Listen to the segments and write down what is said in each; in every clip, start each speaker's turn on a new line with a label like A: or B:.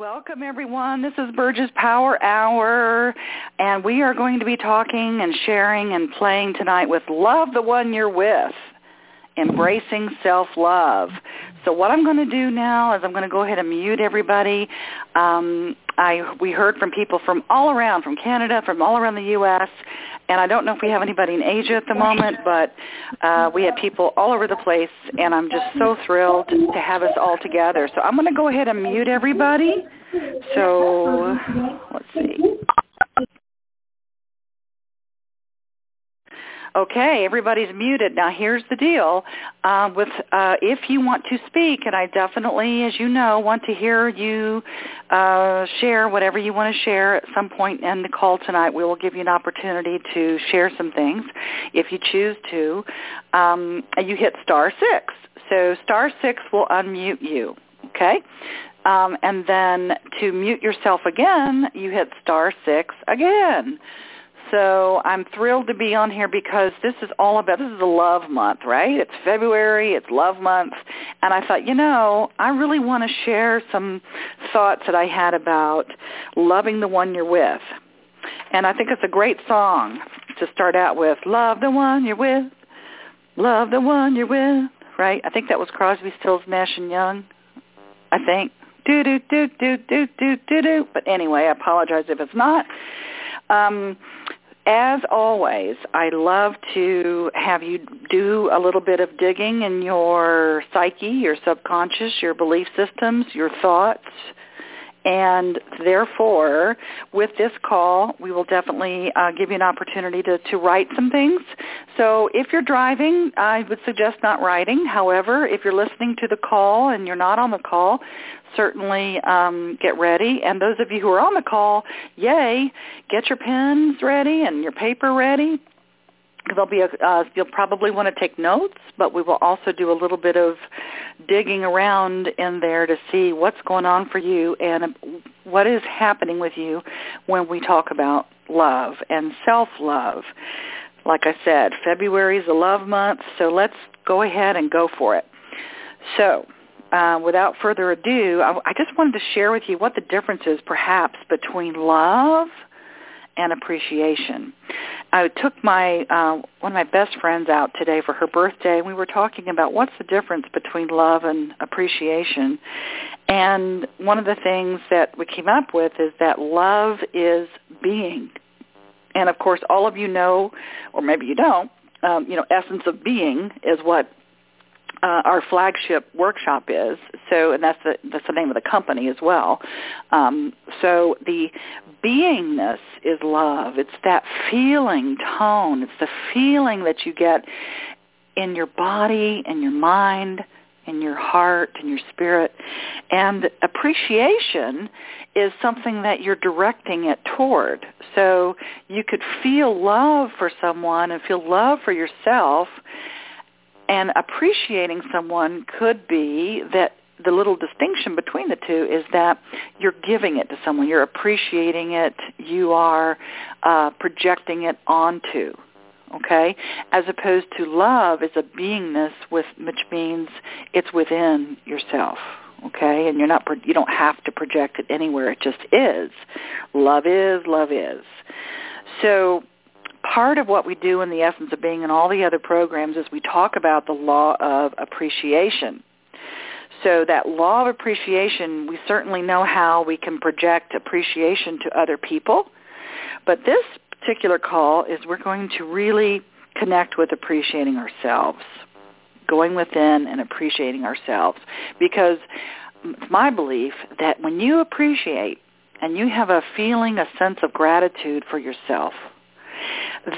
A: Welcome everyone. This is Burgess Power Hour and we are going to be talking and sharing and playing tonight with Love the One You're With, Embracing Self-Love. So what I'm going to do now is I'm going to go ahead and mute everybody. Um, I, we heard from people from all around, from Canada, from all around the U.S., and I don't know if we have anybody in Asia at the moment, but uh, we have people all over the place, and I'm just so thrilled to have us all together. So I'm going to go ahead and mute everybody. So let's see. Okay, everybody's muted. Now here's the deal. Uh, with uh, if you want to speak, and I definitely, as you know, want to hear you uh, share whatever you want to share at some point in the call tonight. We will give you an opportunity to share some things if you choose to. Um, you hit star six. So star six will unmute you. Okay. Um, and then to mute yourself again, you hit star six again. So I'm thrilled to be on here because this is all about, this is a love month, right? It's February, it's love month. And I thought, you know, I really want to share some thoughts that I had about loving the one you're with. And I think it's a great song to start out with. Love the one you're with. Love the one you're with. Right? I think that was Crosby, Stills, Nash and Young. I think. Do do do do do do do do. But anyway, I apologize if it's not. Um, as always, I love to have you do a little bit of digging in your psyche, your subconscious, your belief systems, your thoughts. And therefore, with this call, we will definitely uh, give you an opportunity to, to write some things. So if you're driving, I would suggest not writing. However, if you're listening to the call and you're not on the call, certainly um, get ready. And those of you who are on the call, yay, get your pens ready and your paper ready. There'll be a, uh, you'll probably want to take notes, but we will also do a little bit of digging around in there to see what's going on for you and what is happening with you when we talk about love and self-love. Like I said, February is a love month, so let's go ahead and go for it. So uh, without further ado, I, I just wanted to share with you what the difference is perhaps between love and appreciation. I took my uh, one of my best friends out today for her birthday, and we were talking about what's the difference between love and appreciation. And one of the things that we came up with is that love is being. And of course, all of you know, or maybe you don't, um, you know, essence of being is what uh, our flagship workshop is. So, and that's the that's the name of the company as well. Um, so the beingness is love. It's that feeling tone. It's the feeling that you get in your body in your mind in your heart and your spirit. And appreciation is something that you're directing it toward. So you could feel love for someone and feel love for yourself and appreciating someone could be that the little distinction between the two is that you're giving it to someone, you're appreciating it, you are uh, projecting it onto, okay? As opposed to love is a beingness with, which means it's within yourself, okay? And you're not, you don't have to project it anywhere, it just is. Love is, love is. So part of what we do in the essence of being and all the other programs is we talk about the law of appreciation. So that law of appreciation, we certainly know how we can project appreciation to other people. But this particular call is we're going to really connect with appreciating ourselves, going within and appreciating ourselves. Because it's my belief that when you appreciate and you have a feeling, a sense of gratitude for yourself,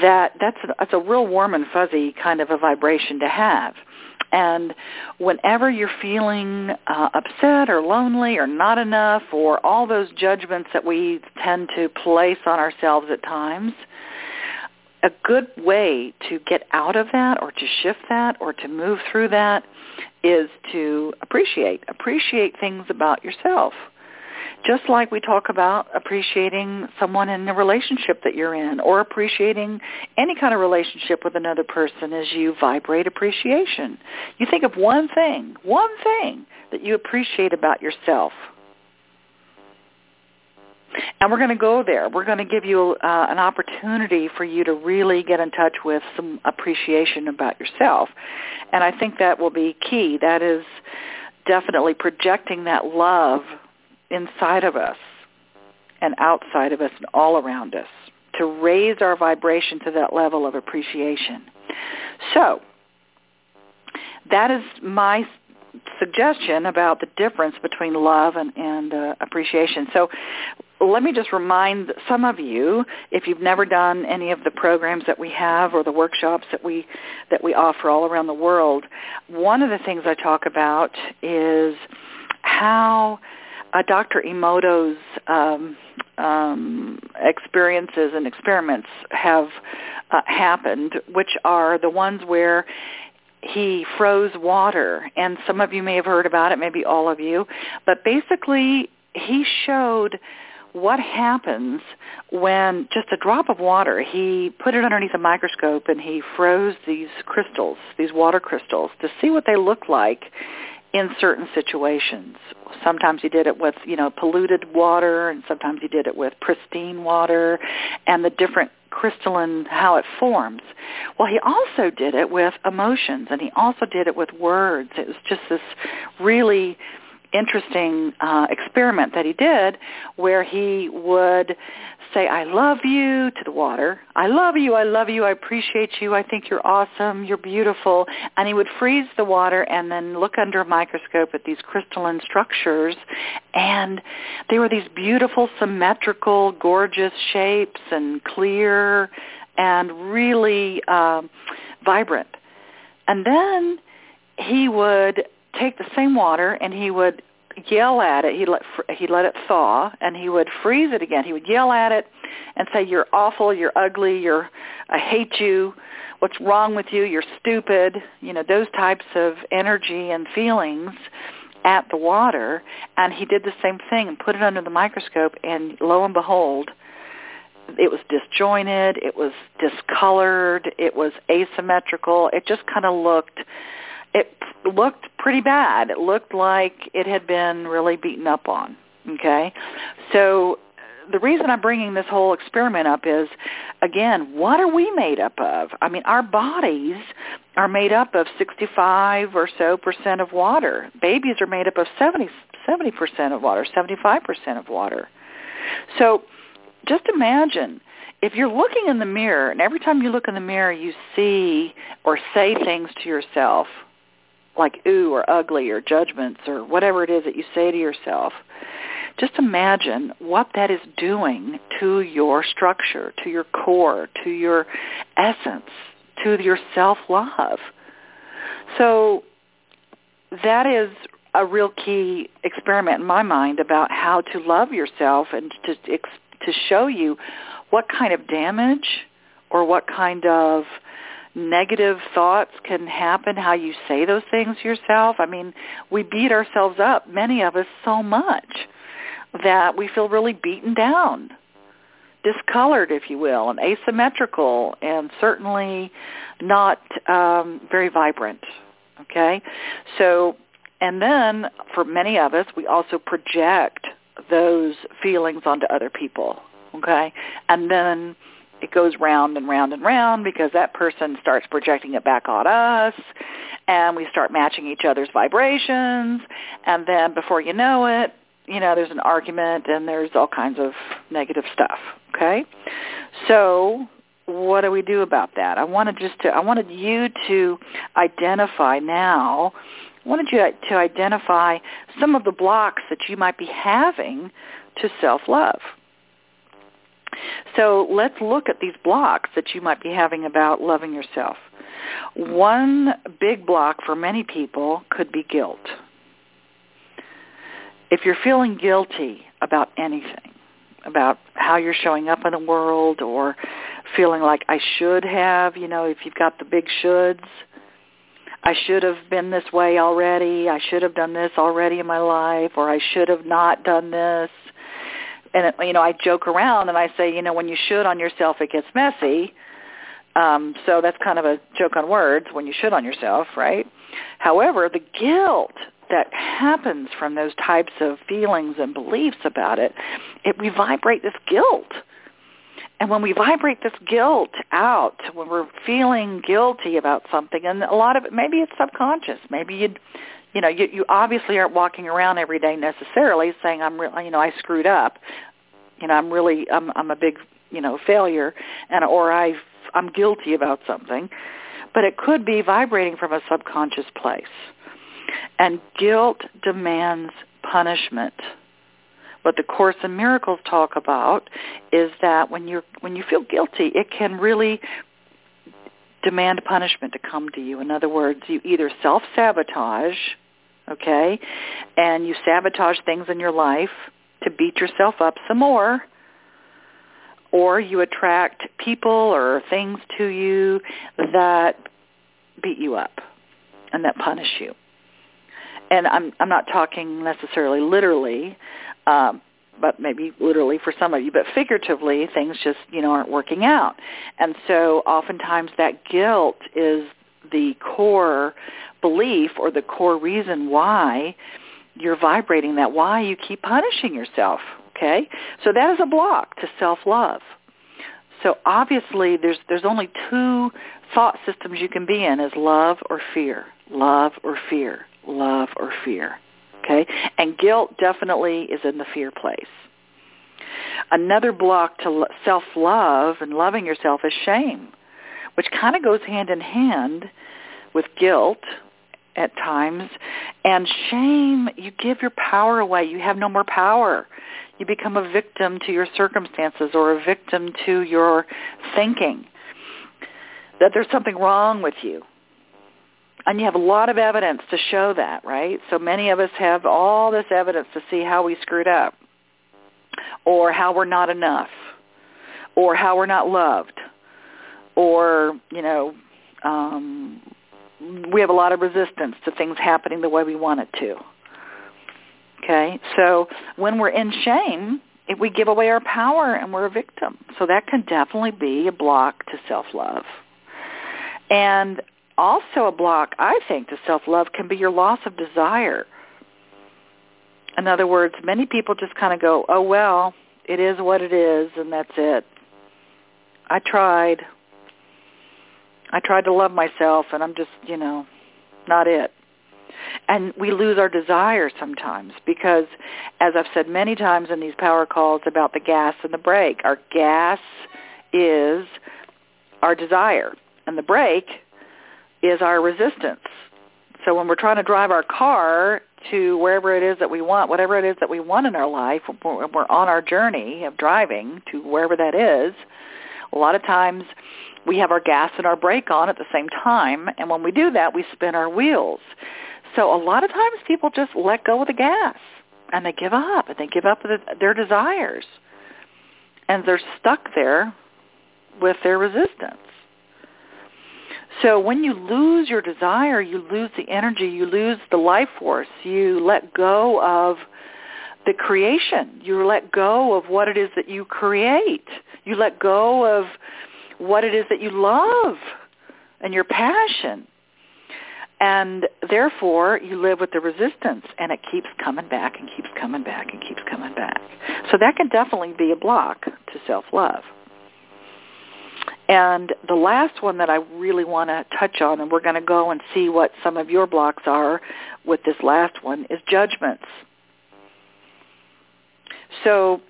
A: that that's a, that's a real warm and fuzzy kind of a vibration to have. And whenever you're feeling uh, upset or lonely or not enough or all those judgments that we tend to place on ourselves at times, a good way to get out of that or to shift that or to move through that is to appreciate. Appreciate things about yourself just like we talk about appreciating someone in the relationship that you're in or appreciating any kind of relationship with another person as you vibrate appreciation. You think of one thing, one thing that you appreciate about yourself. And we're going to go there. We're going to give you uh, an opportunity for you to really get in touch with some appreciation about yourself. And I think that will be key. That is definitely projecting that love inside of us and outside of us and all around us to raise our vibration to that level of appreciation. So that is my suggestion about the difference between love and, and uh, appreciation. So let me just remind some of you, if you've never done any of the programs that we have or the workshops that we that we offer all around the world, one of the things I talk about is how uh, Dr. Emoto's um, um, experiences and experiments have uh, happened, which are the ones where he froze water, and some of you may have heard about it, maybe all of you, but basically he showed what happens when just a drop of water, he put it underneath a microscope and he froze these crystals, these water crystals, to see what they look like in certain situations. Sometimes he did it with, you know, polluted water and sometimes he did it with pristine water and the different crystalline how it forms. Well, he also did it with emotions and he also did it with words. It was just this really interesting uh, experiment that he did where he would say, I love you to the water. I love you. I love you. I appreciate you. I think you're awesome. You're beautiful. And he would freeze the water and then look under a microscope at these crystalline structures. And they were these beautiful, symmetrical, gorgeous shapes and clear and really um, vibrant. And then he would take the same water and he would yell at it. He let he let it thaw, and he would freeze it again. He would yell at it and say, "You're awful. You're ugly. You're I hate you. What's wrong with you? You're stupid." You know those types of energy and feelings at the water. And he did the same thing and put it under the microscope, and lo and behold, it was disjointed. It was discolored. It was asymmetrical. It just kind of looked it looked pretty bad. It looked like it had been really beaten up on. Okay, so the reason I'm bringing this whole experiment up is, again, what are we made up of? I mean, our bodies are made up of 65 or so percent of water. Babies are made up of 70 70% of water, 75 percent of water. So just imagine if you're looking in the mirror and every time you look in the mirror you see or say things to yourself like ooh or ugly or judgments or whatever it is that you say to yourself, just imagine what that is doing to your structure, to your core, to your essence, to your self-love. So that is a real key experiment in my mind about how to love yourself and to to show you what kind of damage or what kind of negative thoughts can happen, how you say those things yourself. I mean, we beat ourselves up, many of us, so much that we feel really beaten down, discolored, if you will, and asymmetrical, and certainly not um, very vibrant. Okay? So, and then for many of us, we also project those feelings onto other people. Okay? And then it goes round and round and round because that person starts projecting it back on us and we start matching each other's vibrations and then before you know it you know there's an argument and there's all kinds of negative stuff okay? So what do we do about that? I wanted just to i wanted you to identify now I wanted you to identify some of the blocks that you might be having to self-love so let's look at these blocks that you might be having about loving yourself. One big block for many people could be guilt. If you're feeling guilty about anything, about how you're showing up in the world or feeling like I should have, you know, if you've got the big shoulds, I should have been this way already, I should have done this already in my life, or I should have not done this and you know I joke around and I say, you know, when you should on yourself, it gets messy. Um, so that's kind of a joke on words when you should on yourself, right? However, the guilt that happens from those types of feelings and beliefs about it, it we vibrate this guilt. And when we vibrate this guilt out, when we're feeling guilty about something, and a lot of it, maybe it's subconscious. Maybe you, you know, you, you obviously aren't walking around every day necessarily saying, "I'm, re- you know, I screwed up." You know, I'm really, I'm, I'm a big, you know, failure, and or I, I'm guilty about something. But it could be vibrating from a subconscious place. And guilt demands punishment. What the Course in Miracles talk about is that when you when you feel guilty, it can really demand punishment to come to you. In other words, you either self-sabotage, okay, and you sabotage things in your life to beat yourself up some more, or you attract people or things to you that beat you up and that punish you. And I'm I'm not talking necessarily literally, um, but maybe literally for some of you, but figuratively, things just you know aren't working out, and so oftentimes that guilt is the core belief or the core reason why you're vibrating that, why you keep punishing yourself. Okay, so that is a block to self-love. So obviously, there's there's only two thought systems you can be in: is love or fear, love or fear love, or fear. Okay? And guilt definitely is in the fear place. Another block to self-love and loving yourself is shame, which kind of goes hand in hand with guilt at times. And shame, you give your power away. You have no more power. You become a victim to your circumstances or a victim to your thinking that there's something wrong with you and you have a lot of evidence to show that, right? So many of us have all this evidence to see how we screwed up or how we're not enough or how we're not loved or, you know, um, we have a lot of resistance to things happening the way we want it to. Okay? So when we're in shame, if we give away our power and we're a victim. So that can definitely be a block to self-love. And also a block, I think, to self-love can be your loss of desire. In other words, many people just kind of go, oh, well, it is what it is, and that's it. I tried. I tried to love myself, and I'm just, you know, not it. And we lose our desire sometimes because, as I've said many times in these power calls about the gas and the brake, our gas is our desire, and the brake is our resistance. So when we're trying to drive our car to wherever it is that we want, whatever it is that we want in our life, we're on our journey of driving to wherever that is, a lot of times we have our gas and our brake on at the same time, and when we do that, we spin our wheels. So a lot of times people just let go of the gas, and they give up, and they give up their desires, and they're stuck there with their resistance. So when you lose your desire, you lose the energy, you lose the life force, you let go of the creation. You let go of what it is that you create. You let go of what it is that you love and your passion. And therefore, you live with the resistance, and it keeps coming back and keeps coming back and keeps coming back. So that can definitely be a block to self-love. And the last one that I really want to touch on, and we're going to go and see what some of your blocks are with this last one, is judgments. So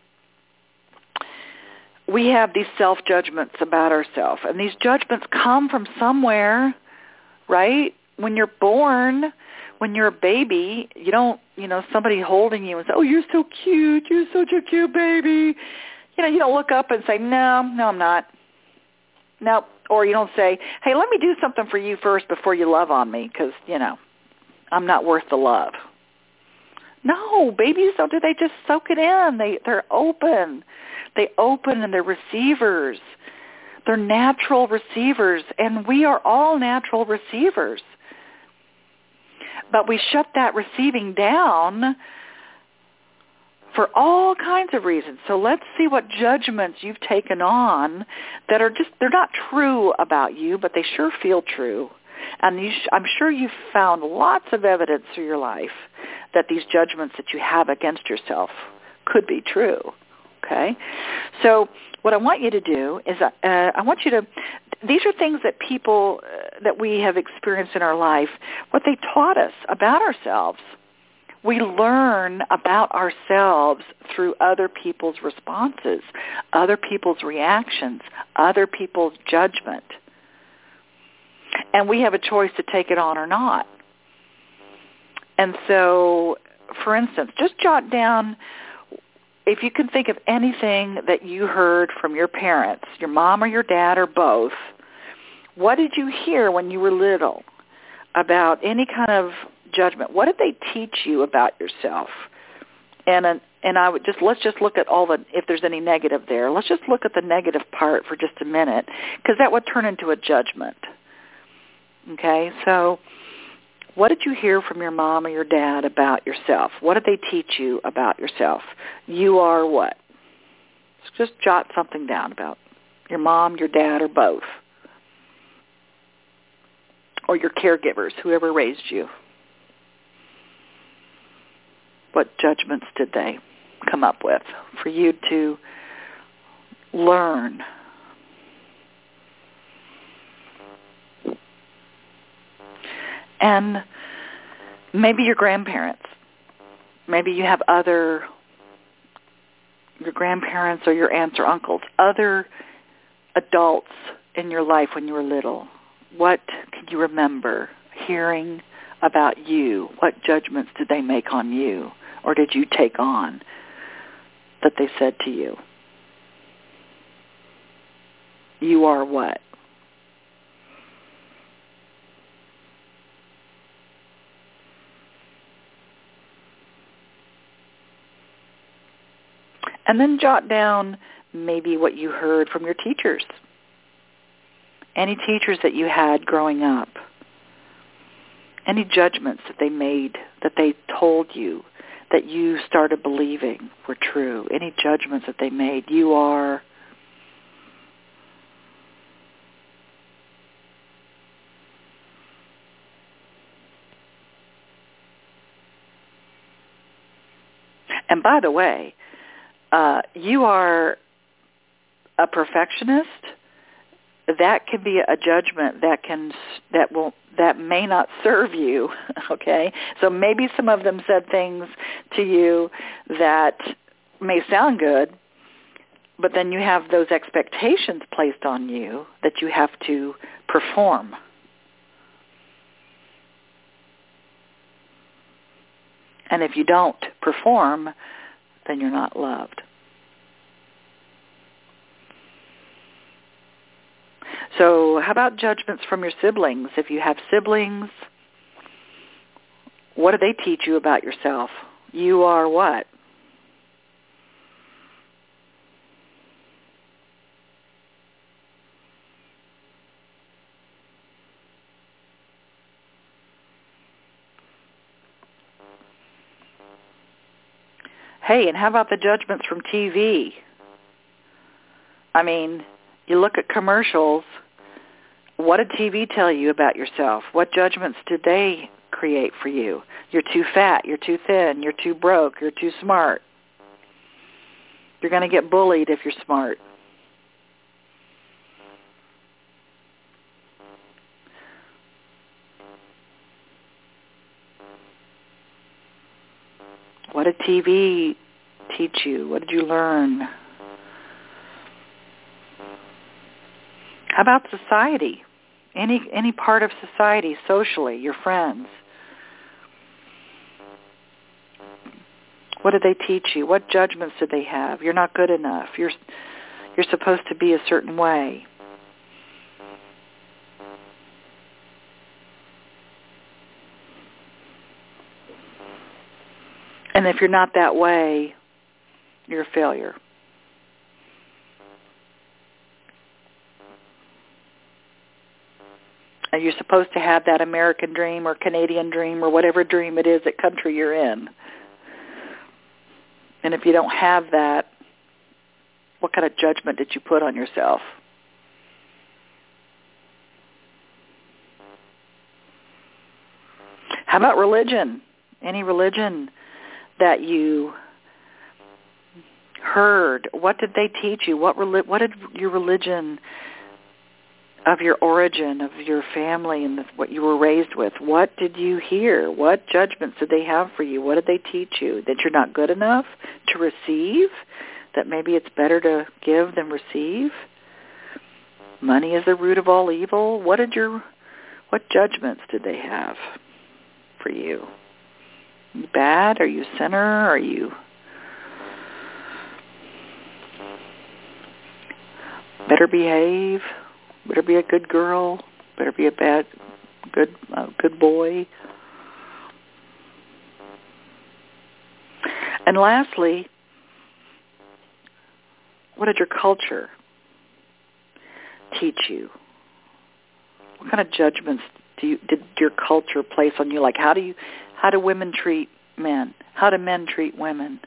A: we have these self-judgments about ourselves, and these judgments come from somewhere, right? When you're born, when you're a baby, you don't, you know, somebody holding you and say, "Oh, you're so cute. You're such a cute baby." You know, you don't look up and say, "No, no, I'm not." Nope. Or you don't say, hey, let me do something for you first before you love on me because, you know, I'm not worth the love. No, babies don't do. They just soak it in. They they're open. They open and they're receivers. They're natural receivers, and we are all natural receivers. But we shut that receiving down for all kinds of reasons. So let's see what judgments you've taken on that are just, they're not true about you, but they sure feel true. And sh- I'm sure you've found lots of evidence through your life that these judgments that you have against yourself could be true. Okay? So what I want you to do is uh, I want you to, these are things that people, uh, that we have experienced in our life, what they taught us about ourselves. We learn about ourselves through other people's responses, other people's reactions, other people's judgment. And we have a choice to take it on or not. And so, for instance, just jot down if you can think of anything that you heard from your parents, your mom or your dad or both, what did you hear when you were little about any kind of judgment? What did they teach you about yourself? And uh, and I would just let's just look at all the if there's any negative there. Let's just look at the negative part for just a minute because that would turn into a judgment. Okay? So what did you hear from your mom or your dad about yourself? What did they teach you about yourself? You are what? Just jot something down about your mom, your dad, or both. Or your caregivers, whoever raised you. What judgments did they come up with for you to learn and maybe your grandparents. Maybe you have other your grandparents or your aunts or uncles, other adults in your life when you were little. What can you remember hearing about you? What judgments did they make on you or did you take on that they said to you? You are what? And then jot down maybe what you heard from your teachers. Any teachers that you had growing up. Any judgments that they made, that they told you, that you started believing were true. Any judgments that they made. You are And by the way, uh, you are a perfectionist, that can be a judgment that can that will that may not serve you okay? So maybe some of them said things to you that may sound good but then you have those expectations placed on you that you have to perform. And if you don't perform then you're not loved. So how about judgments from your siblings? If you have siblings, what do they teach you about yourself? You are what? Hey, and how about the judgments from TV? I mean, you look at commercials. What did TV tell you about yourself? What judgments did they create for you? You're too fat. You're too thin. You're too broke. You're too smart. You're going to get bullied if you're smart. What did TV teach you? What did you learn? How about society? Any any part of society, socially, your friends. What did they teach you? What judgments did they have? You're not good enough. You're you're supposed to be a certain way. And if you're not that way, you're a failure. And you're supposed to have that American dream or Canadian dream or whatever dream it is that country you're in. And if you don't have that, what kind of judgment did you put on yourself? How about religion? Any religion that you heard? What did they teach you? What reli- what did your religion of your origin, of your family, and the, what you were raised with? What did you hear? What judgments did they have for you? What did they teach you? That you're not good enough to receive? That maybe it's better to give than receive? Money is the root of all evil. What did your what judgments did they have for you? You bad? Are you a sinner? Are you better behave? Better be a good girl. Better be a bad, good, uh, good boy. And lastly, what did your culture teach you? What kind of judgments do you, did your culture place on you? Like how do you, how do women treat men? How do men treat women?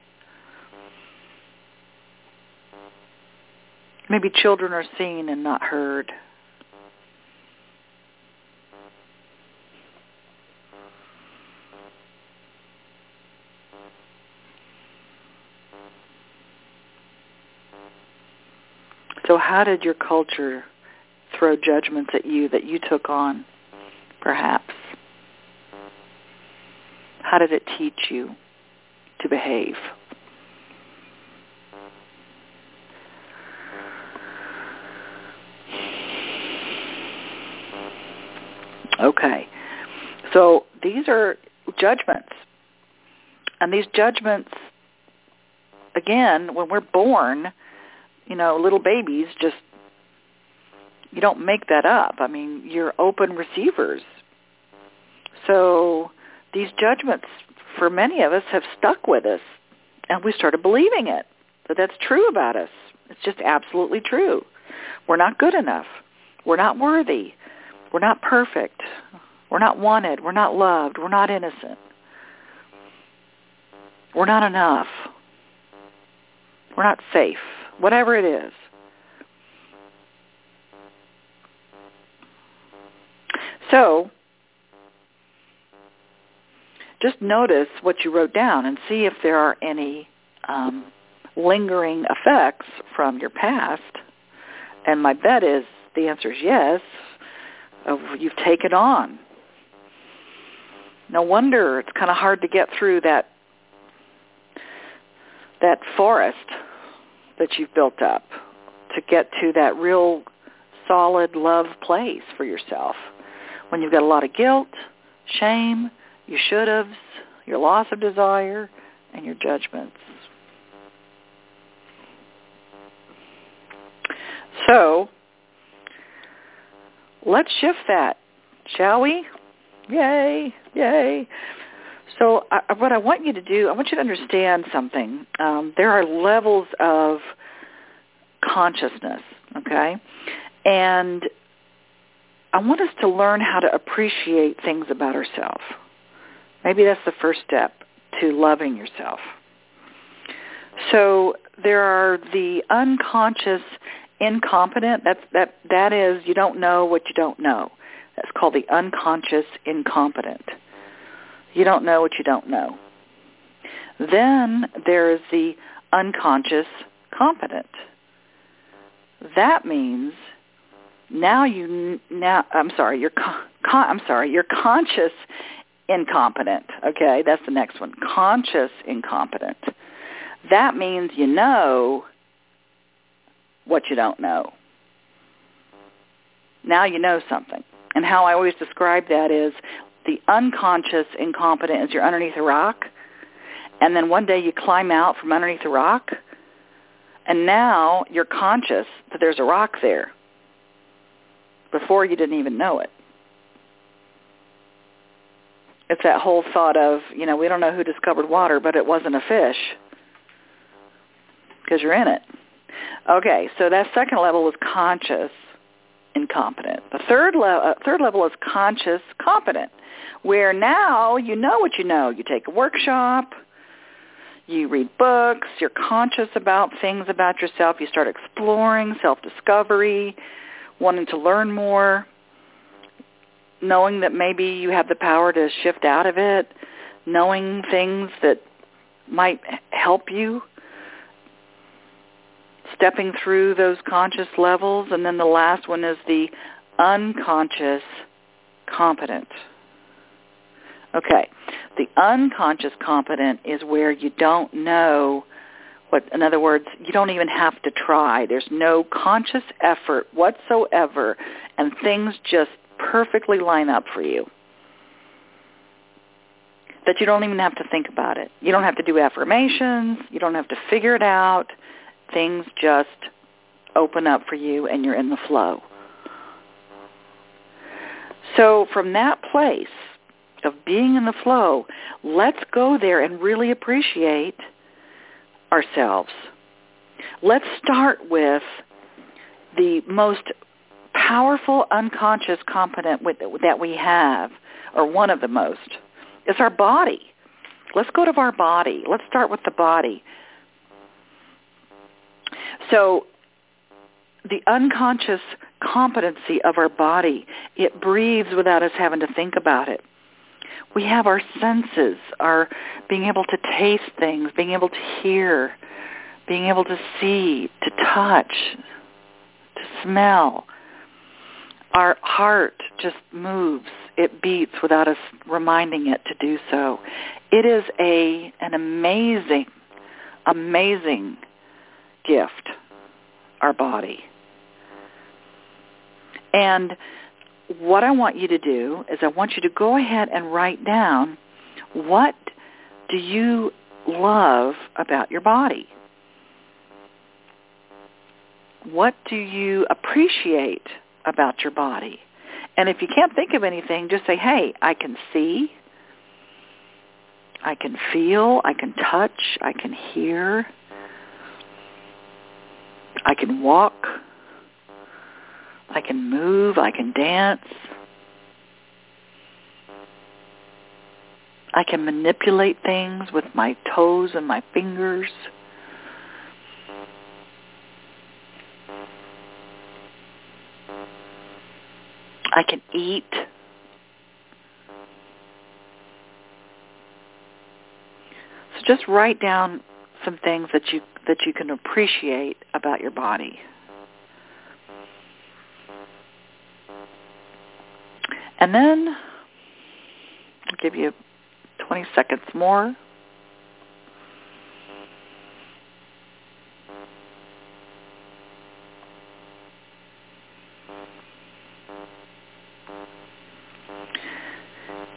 A: Maybe children are seen and not heard. So how did your culture throw judgments at you that you took on, perhaps? How did it teach you to behave? Okay. So these are judgments. And these judgments, again, when we're born, you know, little babies just, you don't make that up. I mean, you're open receivers. So these judgments, for many of us, have stuck with us. And we started believing it, that that's true about us. It's just absolutely true. We're not good enough. We're not worthy. We're not perfect. We're not wanted. We're not loved. We're not innocent. We're not enough. We're not safe. Whatever it is. So, just notice what you wrote down and see if there are any um, lingering effects from your past. And my bet is the answer is yes of you've taken on. No wonder it's kind of hard to get through that that forest that you've built up to get to that real solid love place for yourself. When you've got a lot of guilt, shame, you should haves, your loss of desire, and your judgments. So let's shift that, shall we? Yay, yay. So I, what I want you to do, I want you to understand something. Um, there are levels of consciousness, okay? And I want us to learn how to appreciate things about ourselves. Maybe that's the first step to loving yourself. So there are the unconscious incompetent, that's, that, that is you don't know what you don't know. That's called the unconscious incompetent. You don't know what you don't know. Then there's the unconscious competent. That means now you now I'm sorry, you're con, I'm sorry, you're conscious incompetent. Okay, that's the next one. Conscious incompetent. That means you know what you don't know. Now you know something. And how I always describe that is the unconscious incompetent is you're underneath a rock, and then one day you climb out from underneath the rock, and now you're conscious that there's a rock there. Before you didn't even know it. It's that whole thought of, you know, we don't know who discovered water, but it wasn't a fish because you're in it. Okay, so that second level is conscious incompetent. The third, le- uh, third level is conscious competent, where now you know what you know. You take a workshop, you read books, you're conscious about things about yourself, you start exploring self-discovery, wanting to learn more. Knowing that maybe you have the power to shift out of it, knowing things that might help you stepping through those conscious levels and then the last one is the unconscious competent. Okay. The unconscious competent is where you don't know what in other words, you don't even have to try. There's no conscious effort whatsoever and things just perfectly line up for you. That you don't even have to think about it. You don't have to do affirmations. You don't have to figure it out. Things just open up for you and you're in the flow. So from that place of being in the flow, let's go there and really appreciate ourselves. Let's start with the most powerful unconscious competent that we have, or one of the most, is our body. Let's go to our body. Let's start with the body. So the unconscious competency of our body, it breathes without us having to think about it. We have our senses, our being able to taste things, being able to hear, being able to see, to touch, to smell. Our heart just moves. It beats without us reminding it to do so. It is a an amazing, amazing gift, our body. And what I want you to do is I want you to go ahead and write down what do you love about your body? What do you appreciate about your body? And if you can't think of anything, just say, hey, I can see, I can feel, I can touch, I can hear, I can walk, I can move. I can dance. I can manipulate things with my toes and my fingers. I can eat. So just write down some things that you that you can appreciate about your body. And then I'll give you 20 seconds more.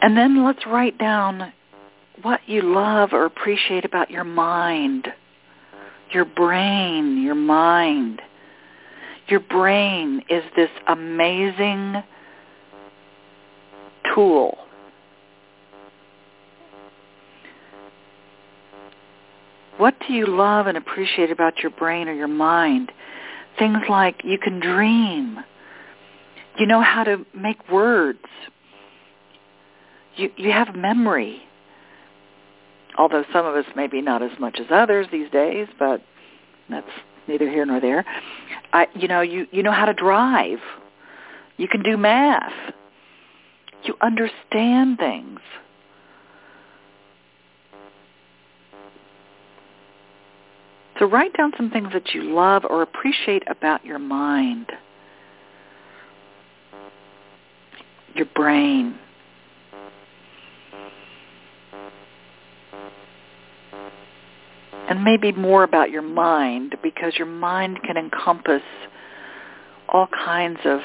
A: And then let's write down what you love or appreciate about your mind, your brain, your mind. Your brain is this amazing tool. What do you love and appreciate about your brain or your mind? Things like you can dream. You know how to make words. You, you have memory. Although some of us maybe not as much as others these days, but that's neither here nor there. I, you know, you, you know how to drive. You can do math. You understand things. So write down some things that you love or appreciate about your mind, your brain. And maybe more about your mind because your mind can encompass all kinds of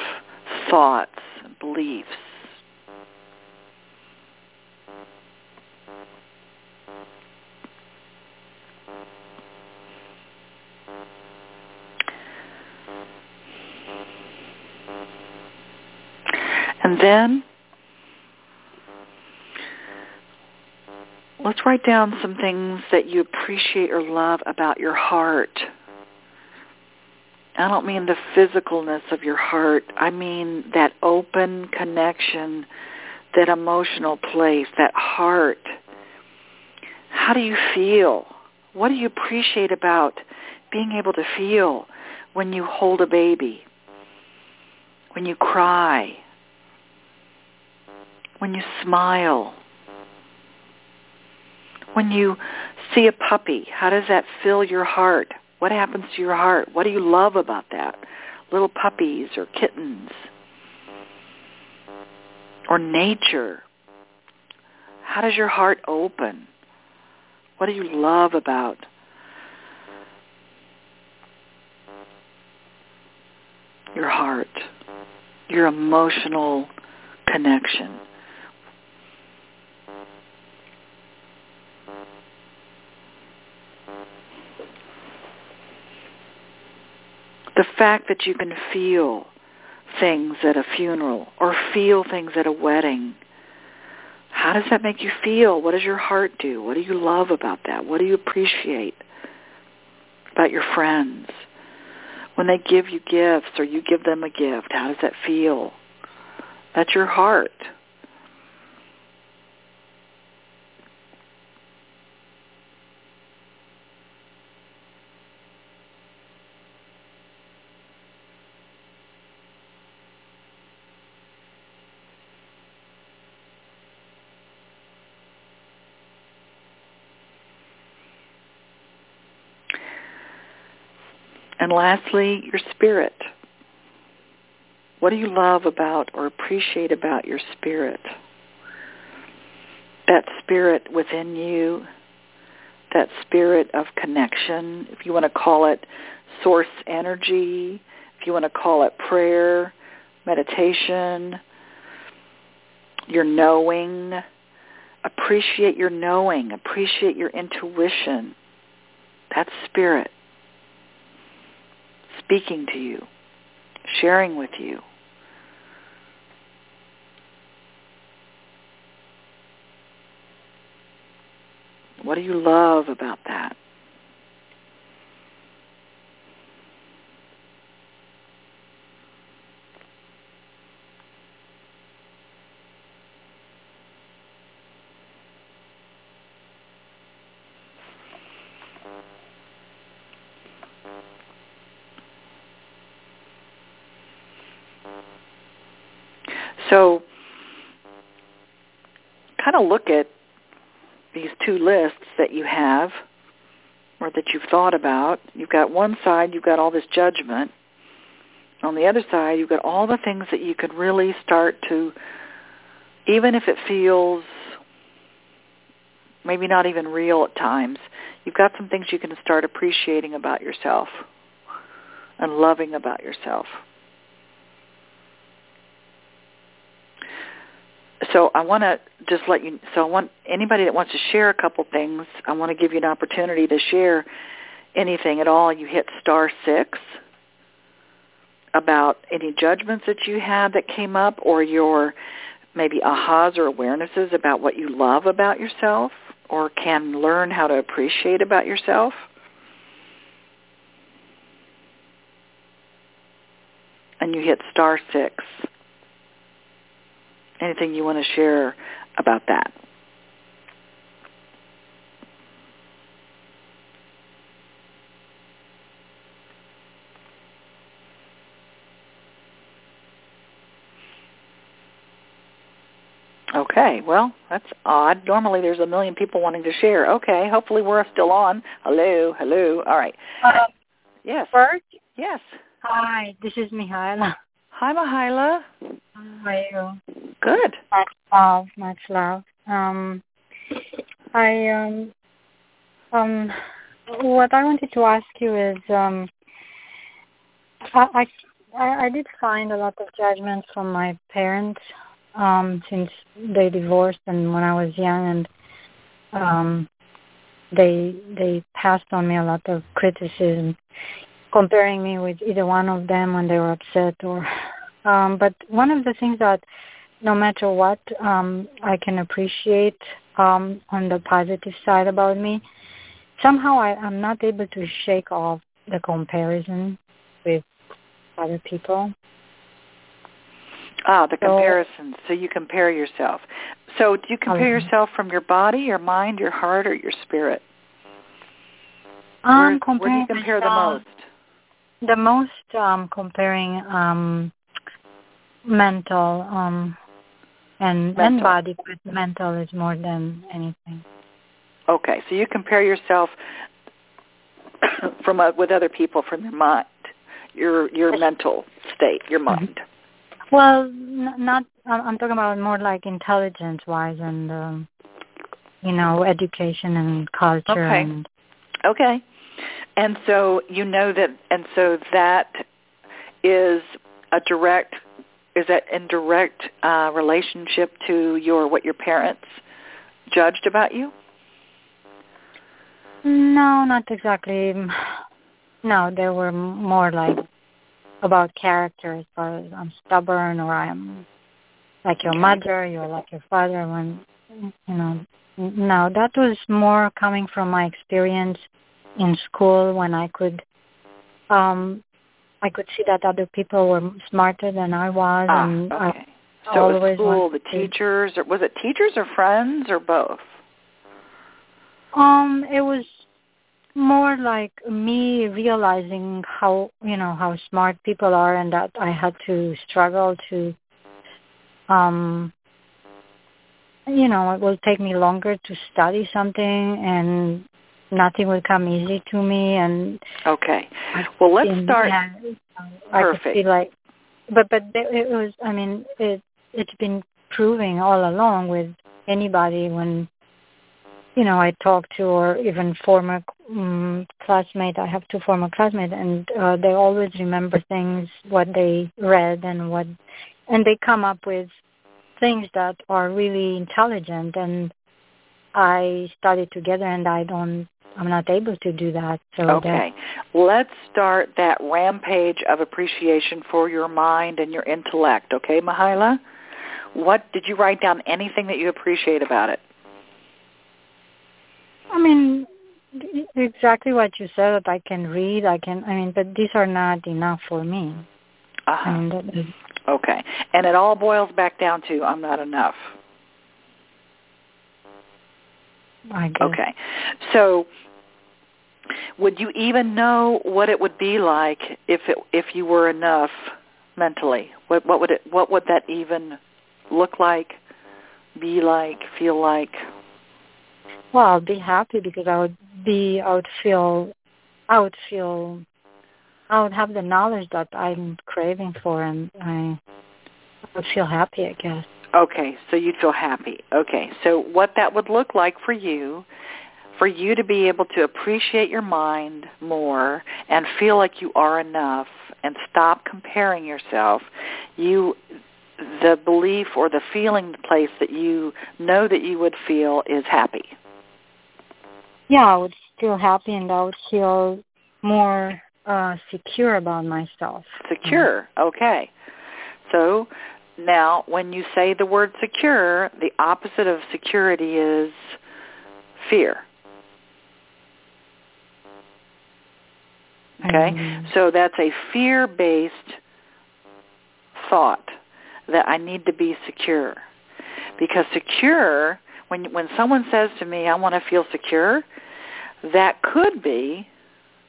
A: thoughts and beliefs. And then let's write down some things that you appreciate or love about your heart. I don't mean the physicalness of your heart. I mean that open connection, that emotional place, that heart. How do you feel? What do you appreciate about being able to feel when you hold a baby, when you cry, when you smile, when you see a puppy, how does that fill your heart? What happens to your heart? What do you love about that? Little puppies or kittens or nature. How does your heart open? What do you love about your heart, your emotional connection? The fact that you can feel things at a funeral or feel things at a wedding. How does that make you feel? What does your heart do? What do you love about that? What do you appreciate about your friends? When they give you gifts or you give them a gift, how does that feel? That's your heart. And lastly, your spirit. What do you love about or appreciate about your spirit? That spirit within you, that spirit of connection, if you want to call it source energy, if you want to call it prayer, meditation, your knowing, appreciate your knowing, appreciate your intuition. That's spirit speaking to you, sharing with you. What do you love about that? So kind of look at these two lists that you have or that you've thought about. You've got one side, you've got all this judgment. On the other side, you've got all the things that you could really start to, even if it feels maybe not even real at times, you've got some things you can start appreciating about yourself and loving about yourself. So I want to just let you. So I want anybody that wants to share a couple things. I want to give you an opportunity to share anything at all. You hit star six about any judgments that you had that came up, or your maybe ahas or awarenesses about what you love about yourself, or can learn how to appreciate about yourself. And you hit star six anything you want to share about that? Okay, well, that's odd. Normally there's a million people wanting to share. Okay, hopefully we're still on. Hello, hello. All right.
B: Um,
A: yes.
B: First?
A: Yes.
B: Hi, this is Mihaela.
A: Hi, Mihaela.
B: How are you?
A: Good.
B: Much love, much love. Um, I um, um, what I wanted to ask you is, um, I, I I did find a lot of judgment from my parents um, since they divorced and when I was young, and um, they they passed on me a lot of criticism, comparing me with either one of them when they were upset or. Um, but one of the things that no matter what um, I can appreciate um, on the positive side about me, somehow I, I'm not able to shake off the comparison with other people.
A: Ah, the comparison. So you compare yourself. So do you compare
B: Okay.
A: yourself from your body, your mind, your heart, or your spirit?
B: I'm
A: where, where do you
B: comparing
A: compare the most?
B: The most um, comparing um, mental um, and
A: mental.
B: and body, but mental is more than anything.
A: Okay, so you compare yourself from uh, with other people from your mind, your your mental state, your
B: Mm-hmm.
A: mind.
B: Well, n- not. I'm I'm talking about more like intelligence-wise and um, you know, education and culture
A: Okay.
B: and
A: Okay. And so you know that and so that is a direct is that in direct uh relationship to your what your parents judged about you?
B: No, not exactly. No, they were more like about character as far as I'm stubborn or I'm like your mother, you're like your father when you know no, that was more coming from my experience in school when I could um I could see that other people were smarter than I was
A: Ah,
B: and I.
A: So it was
B: always
A: school, the teachers, or was it teachers or friends or both?
B: Um, it was more like me realizing how you know how smart people are, and that I had to struggle to, um, you know, it will take me longer to study something, and nothing will come easy to me, and
A: Okay. Well, let's
B: and,
A: start.
B: yeah, I could
A: Perfect.
B: feel like, but but it was. I mean, it it's been proving all along with anybody when you know I talk to or even former um, classmate. I have two former classmates, and uh, they always remember things what they read and what, and they come up with things that are really intelligent and. I studied together, and I don't. I'm not able to do that. So that,
A: Okay. Let's start that rampage of appreciation for your mind and your intellect, okay, Mahila? What did you write down anything that you appreciate about it?
B: I mean, exactly what you said. That I can read. I can. I mean, but these are not enough for me.
A: Uh-huh.
B: I mean, is,
A: Okay. And it all boils back down to I'm not enough.
B: I guess.
A: Okay. So would you even know what it would be like if it if you were enough mentally? What what would it what would that even look like, be like, feel like?
B: Well, I'll be happy because I would be. I would feel. I would feel. I would have the knowledge that I'm craving for, and I, I would feel happy. I guess.
A: Okay, so you'd feel happy. Okay, so what that would look like for you, for you to be able to appreciate your mind more and feel like you are enough and stop comparing yourself, you the belief or the feeling place that you know that you would feel is happy.
B: Yeah, I would feel happy, and I would feel more uh secure about myself.
A: Secure. Okay. So now when you say the word secure, the opposite of security is fear. Okay?
B: Mhm.
A: So that's a fear-based thought that I need to be secure. Because secure, when when someone says to me, I want to feel secure, that could be,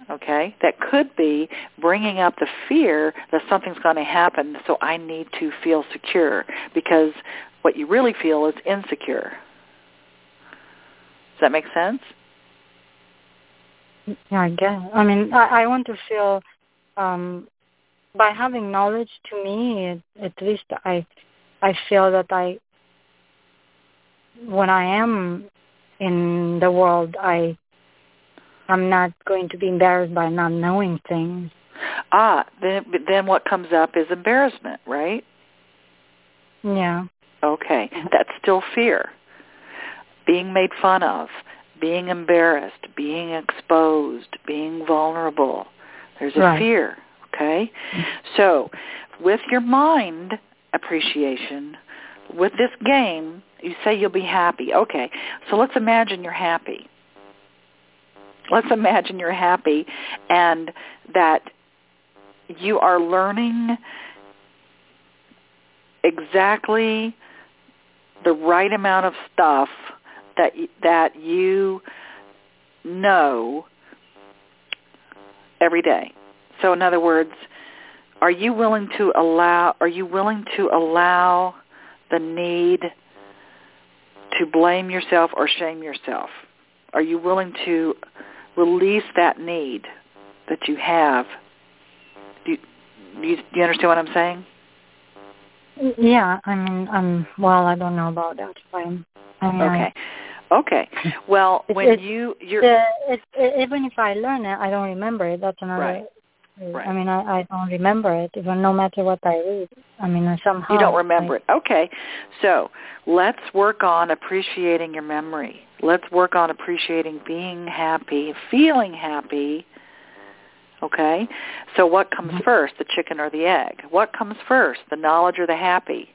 A: okay, that could be bringing up the fear that something's going to happen, so I need to feel secure. Because what you really feel is insecure. Does that make sense?
B: Yeah, I guess. I mean, I, I want to feel um by having knowledge to me at, at least I I feel that I when I am in the world I I'm not going to be embarrassed by not knowing things.
A: Ah, then then what comes up is embarrassment, right?
B: Yeah.
A: Okay, that's still fear. Being made fun of, being embarrassed, being exposed, being vulnerable. There's a
B: Right.
A: fear, okay? So, with your mind appreciation, with this game, you say you'll be happy. Okay, so let's imagine you're happy. Let's imagine you're happy and that you are learning exactly the right amount of stuff that that you know every day. So in other words, are you willing to allow are you willing to allow the need to blame yourself or shame yourself? Are you willing to release that need that you have? Do you, do you, do you understand what I'm saying?
B: Yeah, I mean, um, well, I don't know about that. I'm, I mean,
A: okay. Okay. Well, when you you're
B: it, it, even if I learn it, I don't remember it. That's another.
A: Right. Right.
B: I mean, I, I don't remember it, even no matter what I read. I mean, uh, somehow.
A: you don't remember
B: I,
A: it. Okay. So let's work on appreciating your memory. Let's work on appreciating being happy, feeling happy. Okay? So what comes
B: Mhm.
A: first, the chicken or the egg? What comes first, the knowledge or the happy?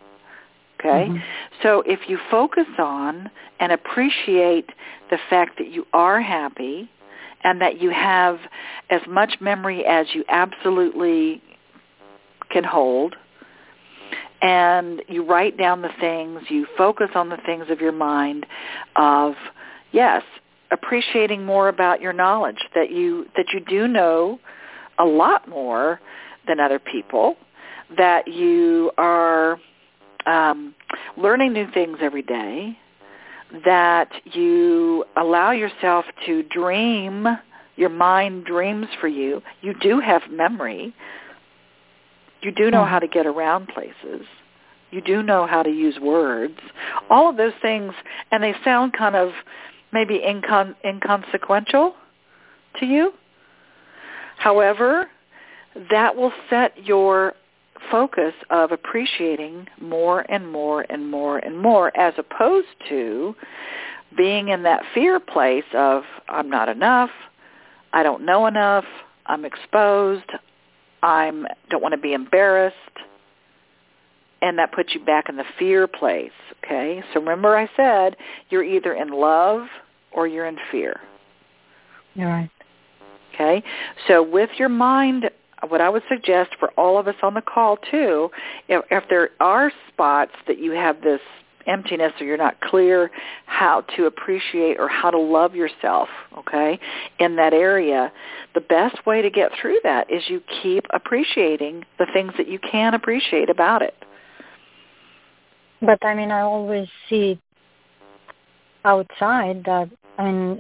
A: Okay?
B: Mhm.
A: So if you focus on and appreciate the fact that you are happy and that you have as much memory as you absolutely can hold, and you write down the things, you focus on the things of your mind of, yes, appreciating more about your knowledge, that you, that you do know a lot more than other people, that you are um, learning new things every day, that you allow yourself to dream, your mind dreams for you. You do have memory. You do know
B: Mhm.
A: how to get around places. You do know how to use words. All of those things, and they sound kind of maybe incon- inconsequential to you. However, that will set your focus of appreciating more and more and more and more as opposed to being in that fear place of I'm not enough, I don't know enough, I'm exposed, I'm don't want to be embarrassed and that puts you back in the fear place, okay? So remember I said you're either in love or you're in fear.
B: You're right.
A: Okay? So with your mind, what I would suggest for all of us on the call too, if, if there are spots that you have this emptiness or you're not clear how to appreciate or how to love yourself, okay, in that area, the best way to get through that is you keep appreciating the things that you can appreciate about it.
B: But I mean, I always see outside that I mean,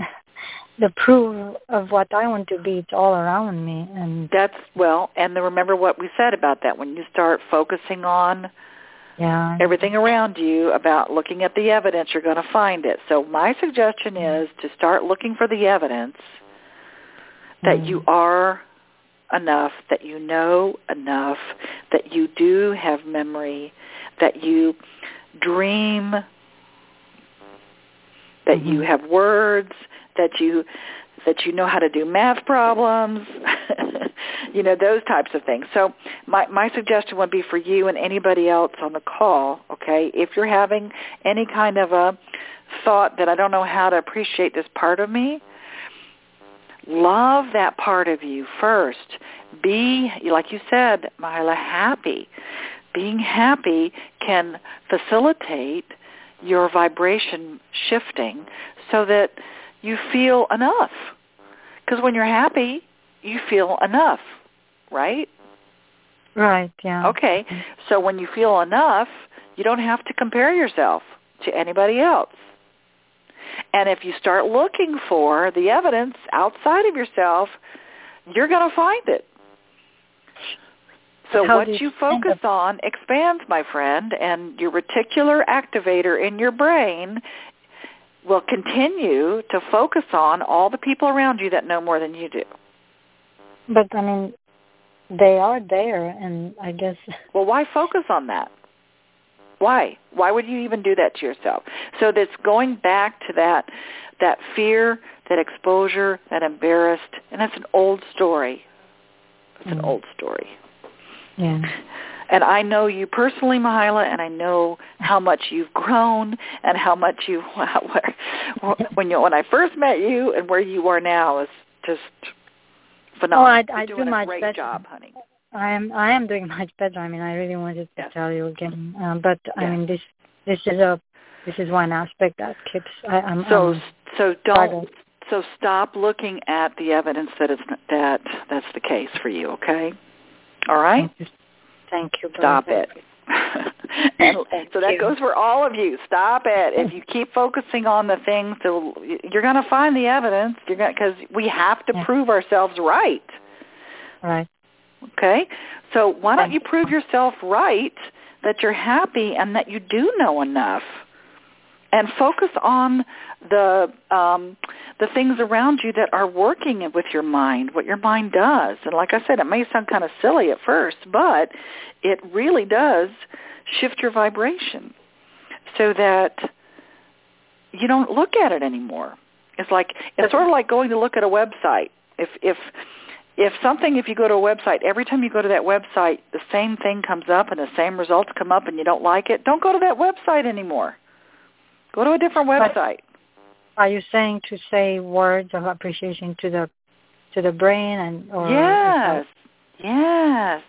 B: the proof of what I want to be it's all around me, and
A: That's well, and then remember what we said about that when you start focusing on
B: yeah,
A: everything around you about looking at the evidence, you're going to find it. So my suggestion is to start looking for the evidence that
B: Mm.
A: you are enough, that you know enough, that you do have memory, that you dream, that you
B: Mhm.
A: have words, that you that you know how to do math problems, you know, those types of things. So my, my suggestion would be for you and anybody else on the call, okay, if you're having any kind of a thought that I don't know how to appreciate this part of me, love that part of you first. Be, like you said, Mila, happy. Being happy can facilitate your vibration shifting so that you feel enough. Because when you're happy, you feel enough, right?
B: right, yeah,
A: Okay. So when you feel enough, you don't have to compare yourself to anybody else. And if you start looking for the evidence outside of yourself, you're going to find it. So
B: How
A: what
B: you
A: you focus on expands, my friend, and your reticular activator in your brain will continue to focus on all the people around you that know more than you do.
B: but I mean, they are there, and I guess
A: Well, why focus on that? Why? Why would you even do that to yourself? So that's going back to that that fear, that exposure, that embarrassed, and that's an old story. It's an
B: Mhm.
A: old story.
B: yeah,
A: And I know you personally, Mahila, and I know how much you've grown and how much you where, when you when I first met you and where you are now is just phenomenal.
B: Oh, I- I do
A: doing a
B: much
A: great
B: better.
A: job, honey.
B: I am I am doing much better. I mean, I really wanted to
A: Yes.
B: tell you again, um, but I mean, this this is a this is one aspect that keeps. I, I'm
A: So
B: I'm
A: so don't so stop looking at the evidence that it's that that's the case for you. Okay. All right.
B: Thank you.
A: Stop it. and, so that goes for all of you. Stop it. If you keep focusing on the things, you're going to find the evidence. You're going because we have to yeah. prove ourselves right.
B: Right.
A: Okay. So why don't you prove yourself right that you're happy and that you do know enough, and focus on the um, the things around you that are working with your mind, what your mind does. And like I said, it may sound kind of silly at first, but it really does shift your vibration so that you don't look at it anymore. It's like it's sort of like going to look at a website. If if if something if you go to a website, every time you go to that website the same thing comes up and the same results come up and you don't like it, don't go to that website anymore. Go to a different website.
B: Are you saying to say words of appreciation to the to the brain and or
A: Yes. Yes.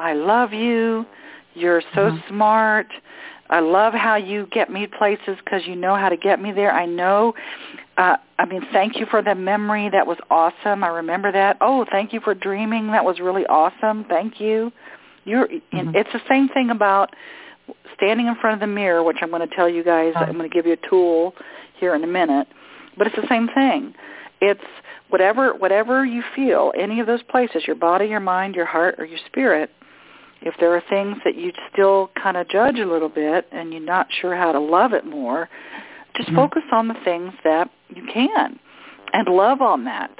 A: I love you. You're so mm-hmm. smart. I love how you get me places because you know how to get me there. I know. Uh, I mean, thank you for the memory. That was awesome. I remember that. Oh, thank you for dreaming. That was really awesome. Thank you. You're. Mm-hmm. It's the same thing about standing in front of the mirror, which I'm going to tell you guys. I'm going to give you a tool here in a minute, but it's the same thing. It's whatever whatever you feel, any of those places, your body, your mind, your heart, or your spirit if there are things that you still kind of judge a little bit and you're not sure how to love it more, just mm-hmm. focus on the things that you can and love on that.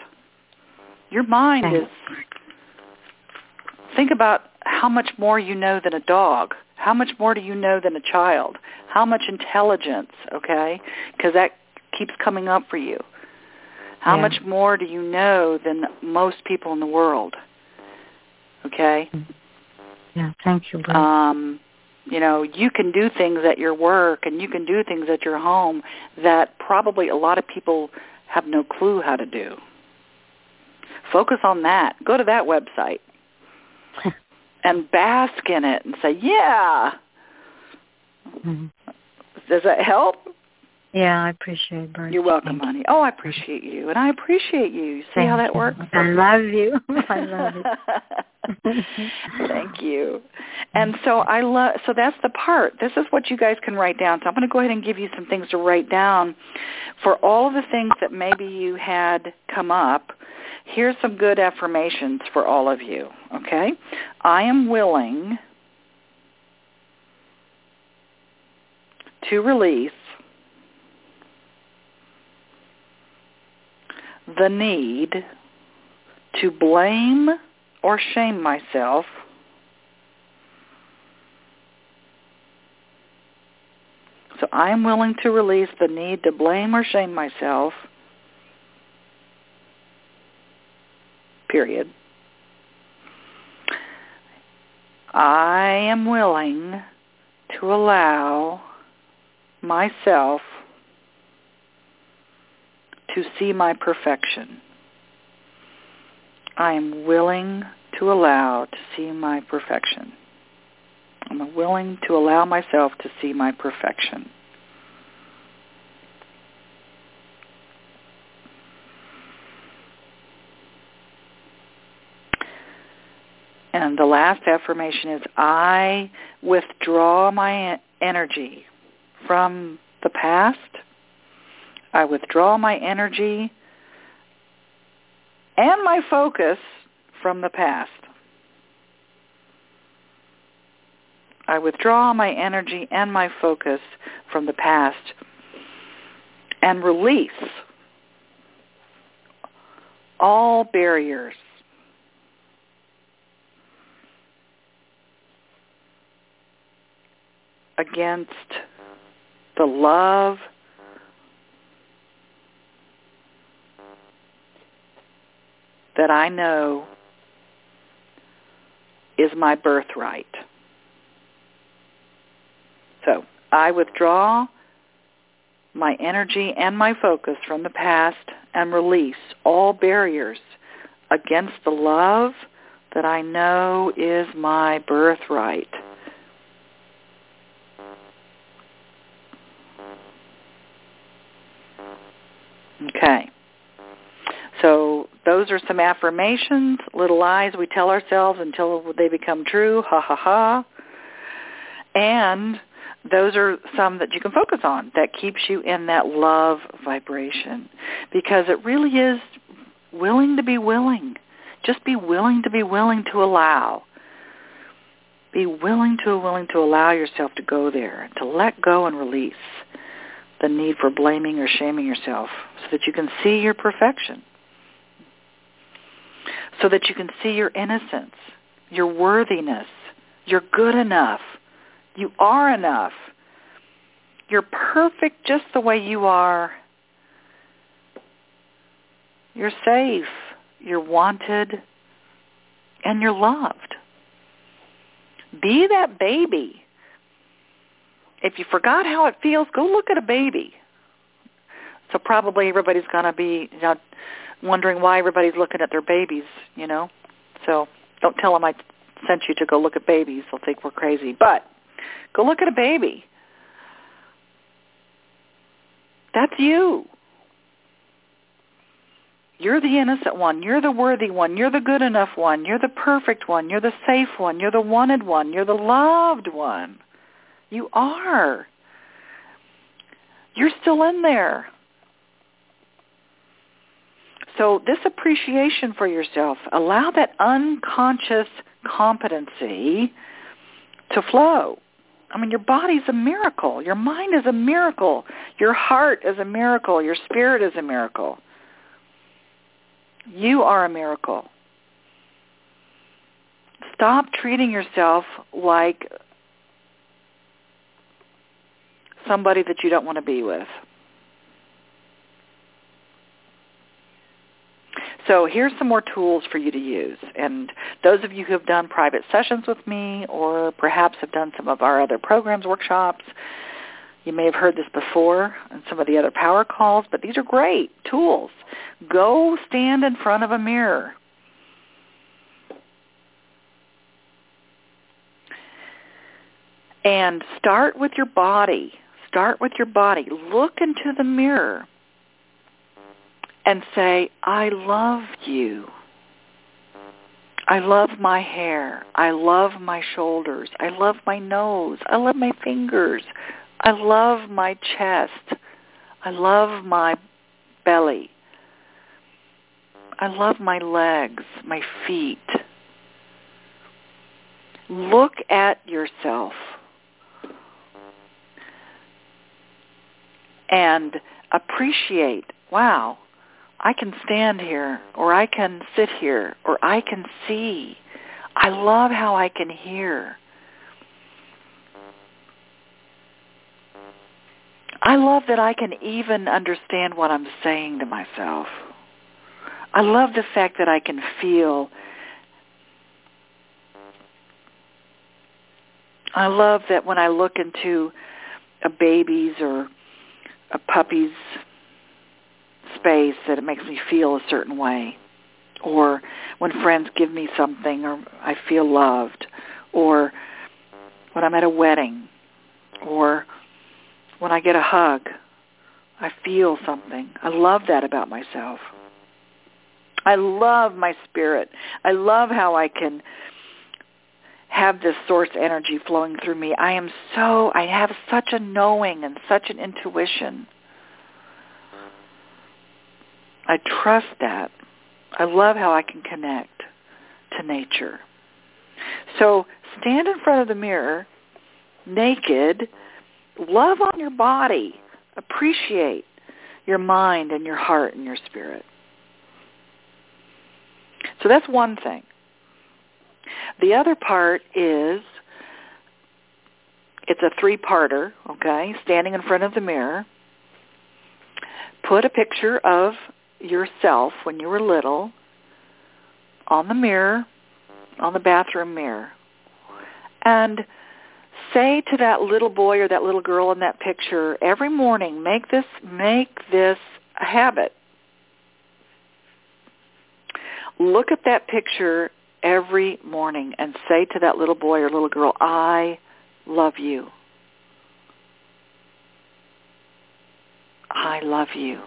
A: Your mind is, think about how much more you know than a dog. How much more do you know than a child? How much intelligence, okay? Because that keeps coming up for you. How yeah. much more do you know than most people in the world? Okay?
B: Yeah, thank you.
A: Um, you know, you can do things at your work and you can do things at your home that probably a lot of people have no clue how to do. Focus on that. Go to that website and bask in it and say, yeah. Mm-hmm. Does that help?
B: Yeah, I appreciate it.
A: You're welcome, honey. Oh, I appreciate you, and I appreciate you. See
B: Thank
A: how that works?
B: I love you. I love
A: you. Thank you. And so I love. So that's the part. This is what you guys can write down. So I'm going to go ahead and give you some things to write down for all of the things that maybe you had come up. Here's some good affirmations for all of you. Okay, I am willing to release the need to blame or shame myself So I am willing to release the need to blame or shame myself. Period. I am willing to allow myself to see my perfection. I am willing to allow to see my perfection. I'm willing to allow myself to see my perfection. And the last affirmation is I withdraw my energy from the past I withdraw my energy and my focus from the past. I withdraw my energy and my focus from the past and release all barriers against the love that I know is my birthright. So I withdraw my energy and my focus from the past and release all barriers against the love that I know is my birthright. Okay. So those are some affirmations, little lies we tell ourselves until they become true. Ha ha ha. And those are some that you can focus on that keeps you in that love vibration because it really is willing to be willing. Just be willing to be willing to allow. Be willing to willing to allow yourself to go there, to let go and release the need for blaming or shaming yourself so that you can see your perfection, so that you can see your innocence, your worthiness. You're good enough. You are enough. You're perfect just the way you are. You're safe. You're wanted. And you're loved. Be that baby if you forgot how it feels, go look at a baby. So probably everybody's going to be you know, wondering why everybody's looking at their babies, you know. So don't tell them I sent you to go look at babies. They'll think we're crazy. But go look at a baby. That's you. You're the innocent one. You're the worthy one. You're the good enough one. You're the perfect one. You're the safe one. You're the wanted one. You're the loved one. You are. You're still in there. So this appreciation for yourself, allow that unconscious competency to flow. I mean, your body's a miracle. Your mind is a miracle. Your heart is a miracle. Your spirit is a miracle. You are a miracle. Stop treating yourself like somebody that you don't want to be with. So here's some more tools for you to use. And those of you who have done private sessions with me or perhaps have done some of our other programs, workshops, you may have heard this before in some of the other power calls, but these are great tools. Go stand in front of a mirror. And start with your body. Start with your body. Look into the mirror and say, I love you. I love my hair. I love my shoulders. I love my nose. I love my fingers. I love my chest. I love my belly. I love my legs, my feet. Look at yourself and appreciate, wow, I can stand here or I can sit here or I can see. I love how I can hear. I love that I can even understand what I'm saying to myself. I love the fact that I can feel. I love that when I look into a baby's or a puppy's space that it makes me feel a certain way or when friends give me something or I feel loved or when I'm at a wedding or when I get a hug I feel something. I love that about myself. I love my spirit. I love how I can have this source energy flowing through me. I am so, I have such a knowing and such an intuition. I trust that. I love how I can connect to nature. So stand in front of the mirror, naked, love on your body, appreciate your mind and your heart and your spirit. So that's one thing. The other part is it's a three-parter, okay? Standing in front of the mirror. Put a picture of yourself when you were little on the mirror, on the bathroom mirror. And say to that little boy or that little girl in that picture every morning, make this make this a habit. Look at that picture every morning and say to that little boy or little girl, I love you. I love you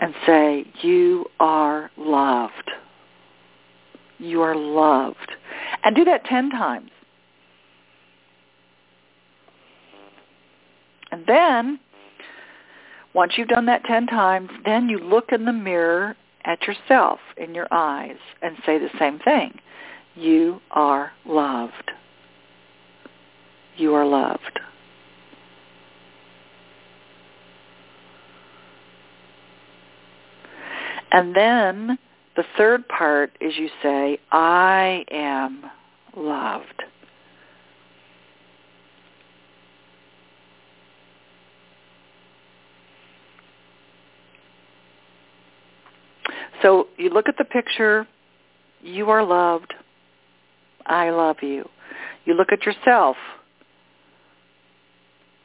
A: and say, you are loved. You are loved. And do that 10 times. And then, once you've done that 10 times, then you look in the mirror at yourself in your eyes and say the same thing. You are loved. You are loved. And then the third part is you say, I am loved. So you look at the picture, you are loved, I love you. You look at yourself,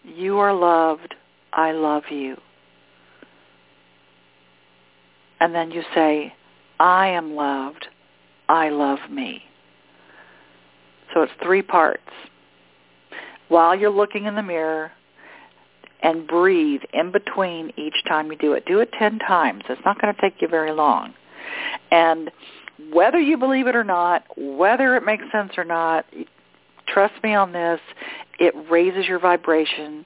A: you are loved, I love you. And then you say, I am loved, I love me. So it's three parts. While you're looking in the mirror, and breathe in between each time you do it. Do it 10 times. It's not going to take you very long. And whether you believe it or not, whether it makes sense or not, trust me on this, it raises your vibration.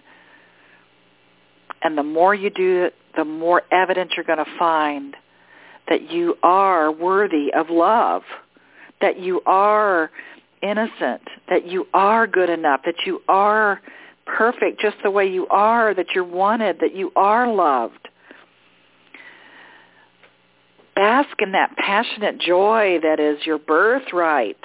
A: And the more you do it, the more evidence you're going to find that you are worthy of love, that you are innocent, that you are good enough, that you are perfect just the way you are, that you're wanted, that you are loved. Bask in that passionate joy that is your birthright.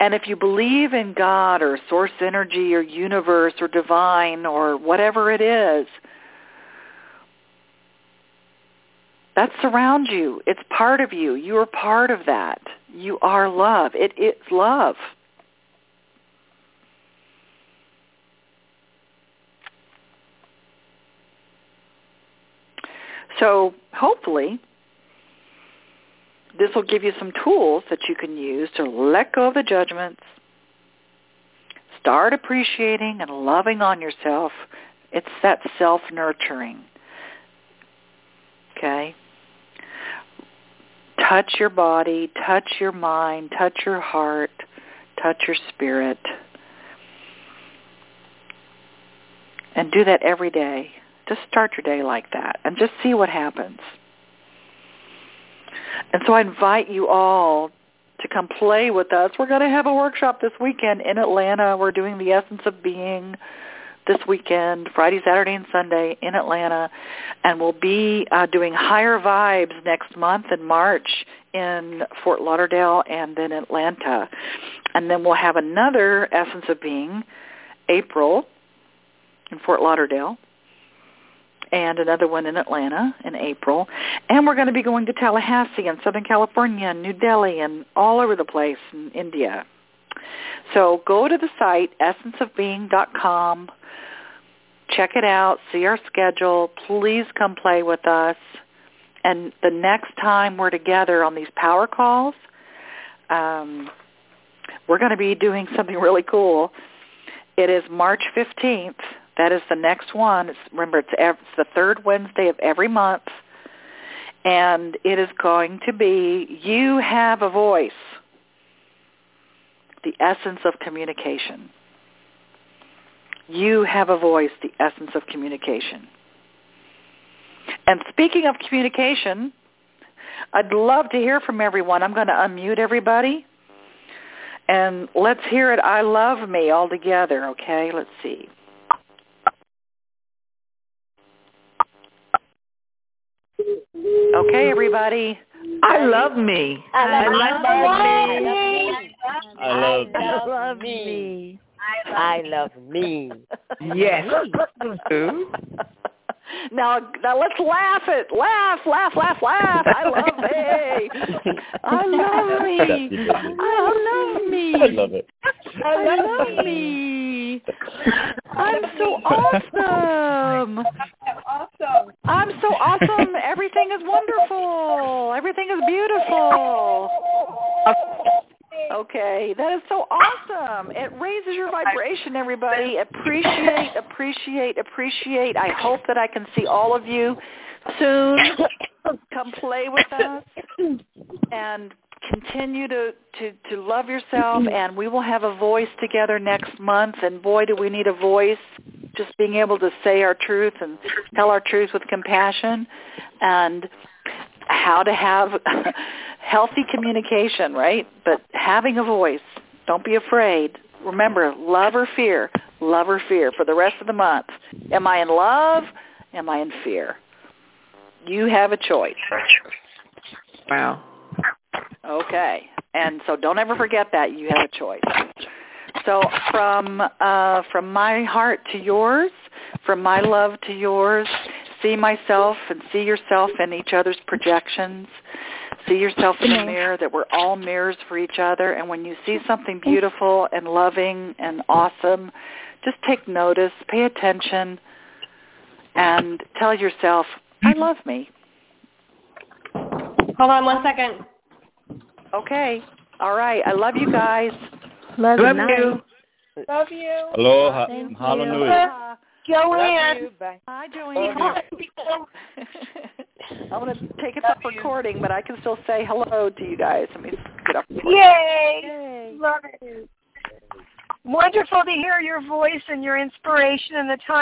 A: And if you believe in God or source energy or universe or divine or whatever it is, that surrounds you. It's part of you. You are part of that. You are love. It, it's love. So hopefully this will give you some tools that you can use to let go of the judgments, start appreciating and loving on yourself. It's that self-nurturing. Okay? Touch your body, touch your mind, touch your heart, touch your spirit. And do that every day. Just start your day like that and just see what happens. And so I invite you all to come play with us. We're going to have a workshop this weekend in Atlanta. We're doing the Essence of Being this weekend, Friday, Saturday, and Sunday in Atlanta, and we'll be uh, doing Higher Vibes next month in March in Fort Lauderdale and then Atlanta. And then we'll have another Essence of Being, April, in Fort Lauderdale, and another one in Atlanta in April. And we're going to be going to Tallahassee and Southern California and New Delhi and all over the place in India. So go to the site, essenceofbeing.com, check it out, see our schedule. Please come play with us. And the next time we're together on these power calls, um, we're going to be doing something really cool. It is March 15th. That is the next one. It's, remember, it's, it's the third Wednesday of every month. And it is going to be You Have a Voice, the essence of communication. You have a voice, the essence of communication. And speaking of communication, I'd love to hear from everyone. I'm going to unmute everybody. And let's hear it, I love me all together, okay? Let's see. Okay, everybody.
C: I love me.
D: I love,
C: I love
D: me.
E: I love
D: I love me. I love me.
C: Yes.
A: now, now let's laugh it. Laugh, laugh, laugh, laugh. I love me. I love me. I love me.
E: I love it.
A: I love me. I'm so oh awesome.
F: Awesome.
A: I'm so awesome. Everything is wonderful. Everything is beautiful. Okay, that is so awesome. It raises your vibration, everybody. Appreciate, appreciate, appreciate. I hope that I can see all of you soon. Come play with us and continue to, to, to love yourself and we will have a voice together next month and boy do we need a voice just being able to say our truth and tell our truth with compassion and how to have healthy communication, right? But having a voice. Don't be afraid. Remember, love or fear. Love or fear for the rest of the month. Am I in love? Am I in fear? You have a choice.
C: Wow.
A: Okay. And so don't ever forget that you have a choice. So from uh, from my heart to yours, from my love to yours, see myself and see yourself in each other's projections. See yourself in the mirror that we're all mirrors for each other. And when you see something beautiful and loving and awesome, just take notice, pay attention, and tell yourself, I mm-hmm. love me.
E: Hold on one second.
A: Okay. All right. I love you guys.
D: Love,
C: Love
D: night.
C: you.
E: Love you.
F: Aloha. Hallelujah.
E: Joanne.
A: Hi, Joanne. I'm going to take it off recording, but I can still say hello to you guys. Let me get off recording.
E: Yay.
A: Yay.
E: Love it. Wonderful to hear your voice and your inspiration and the time.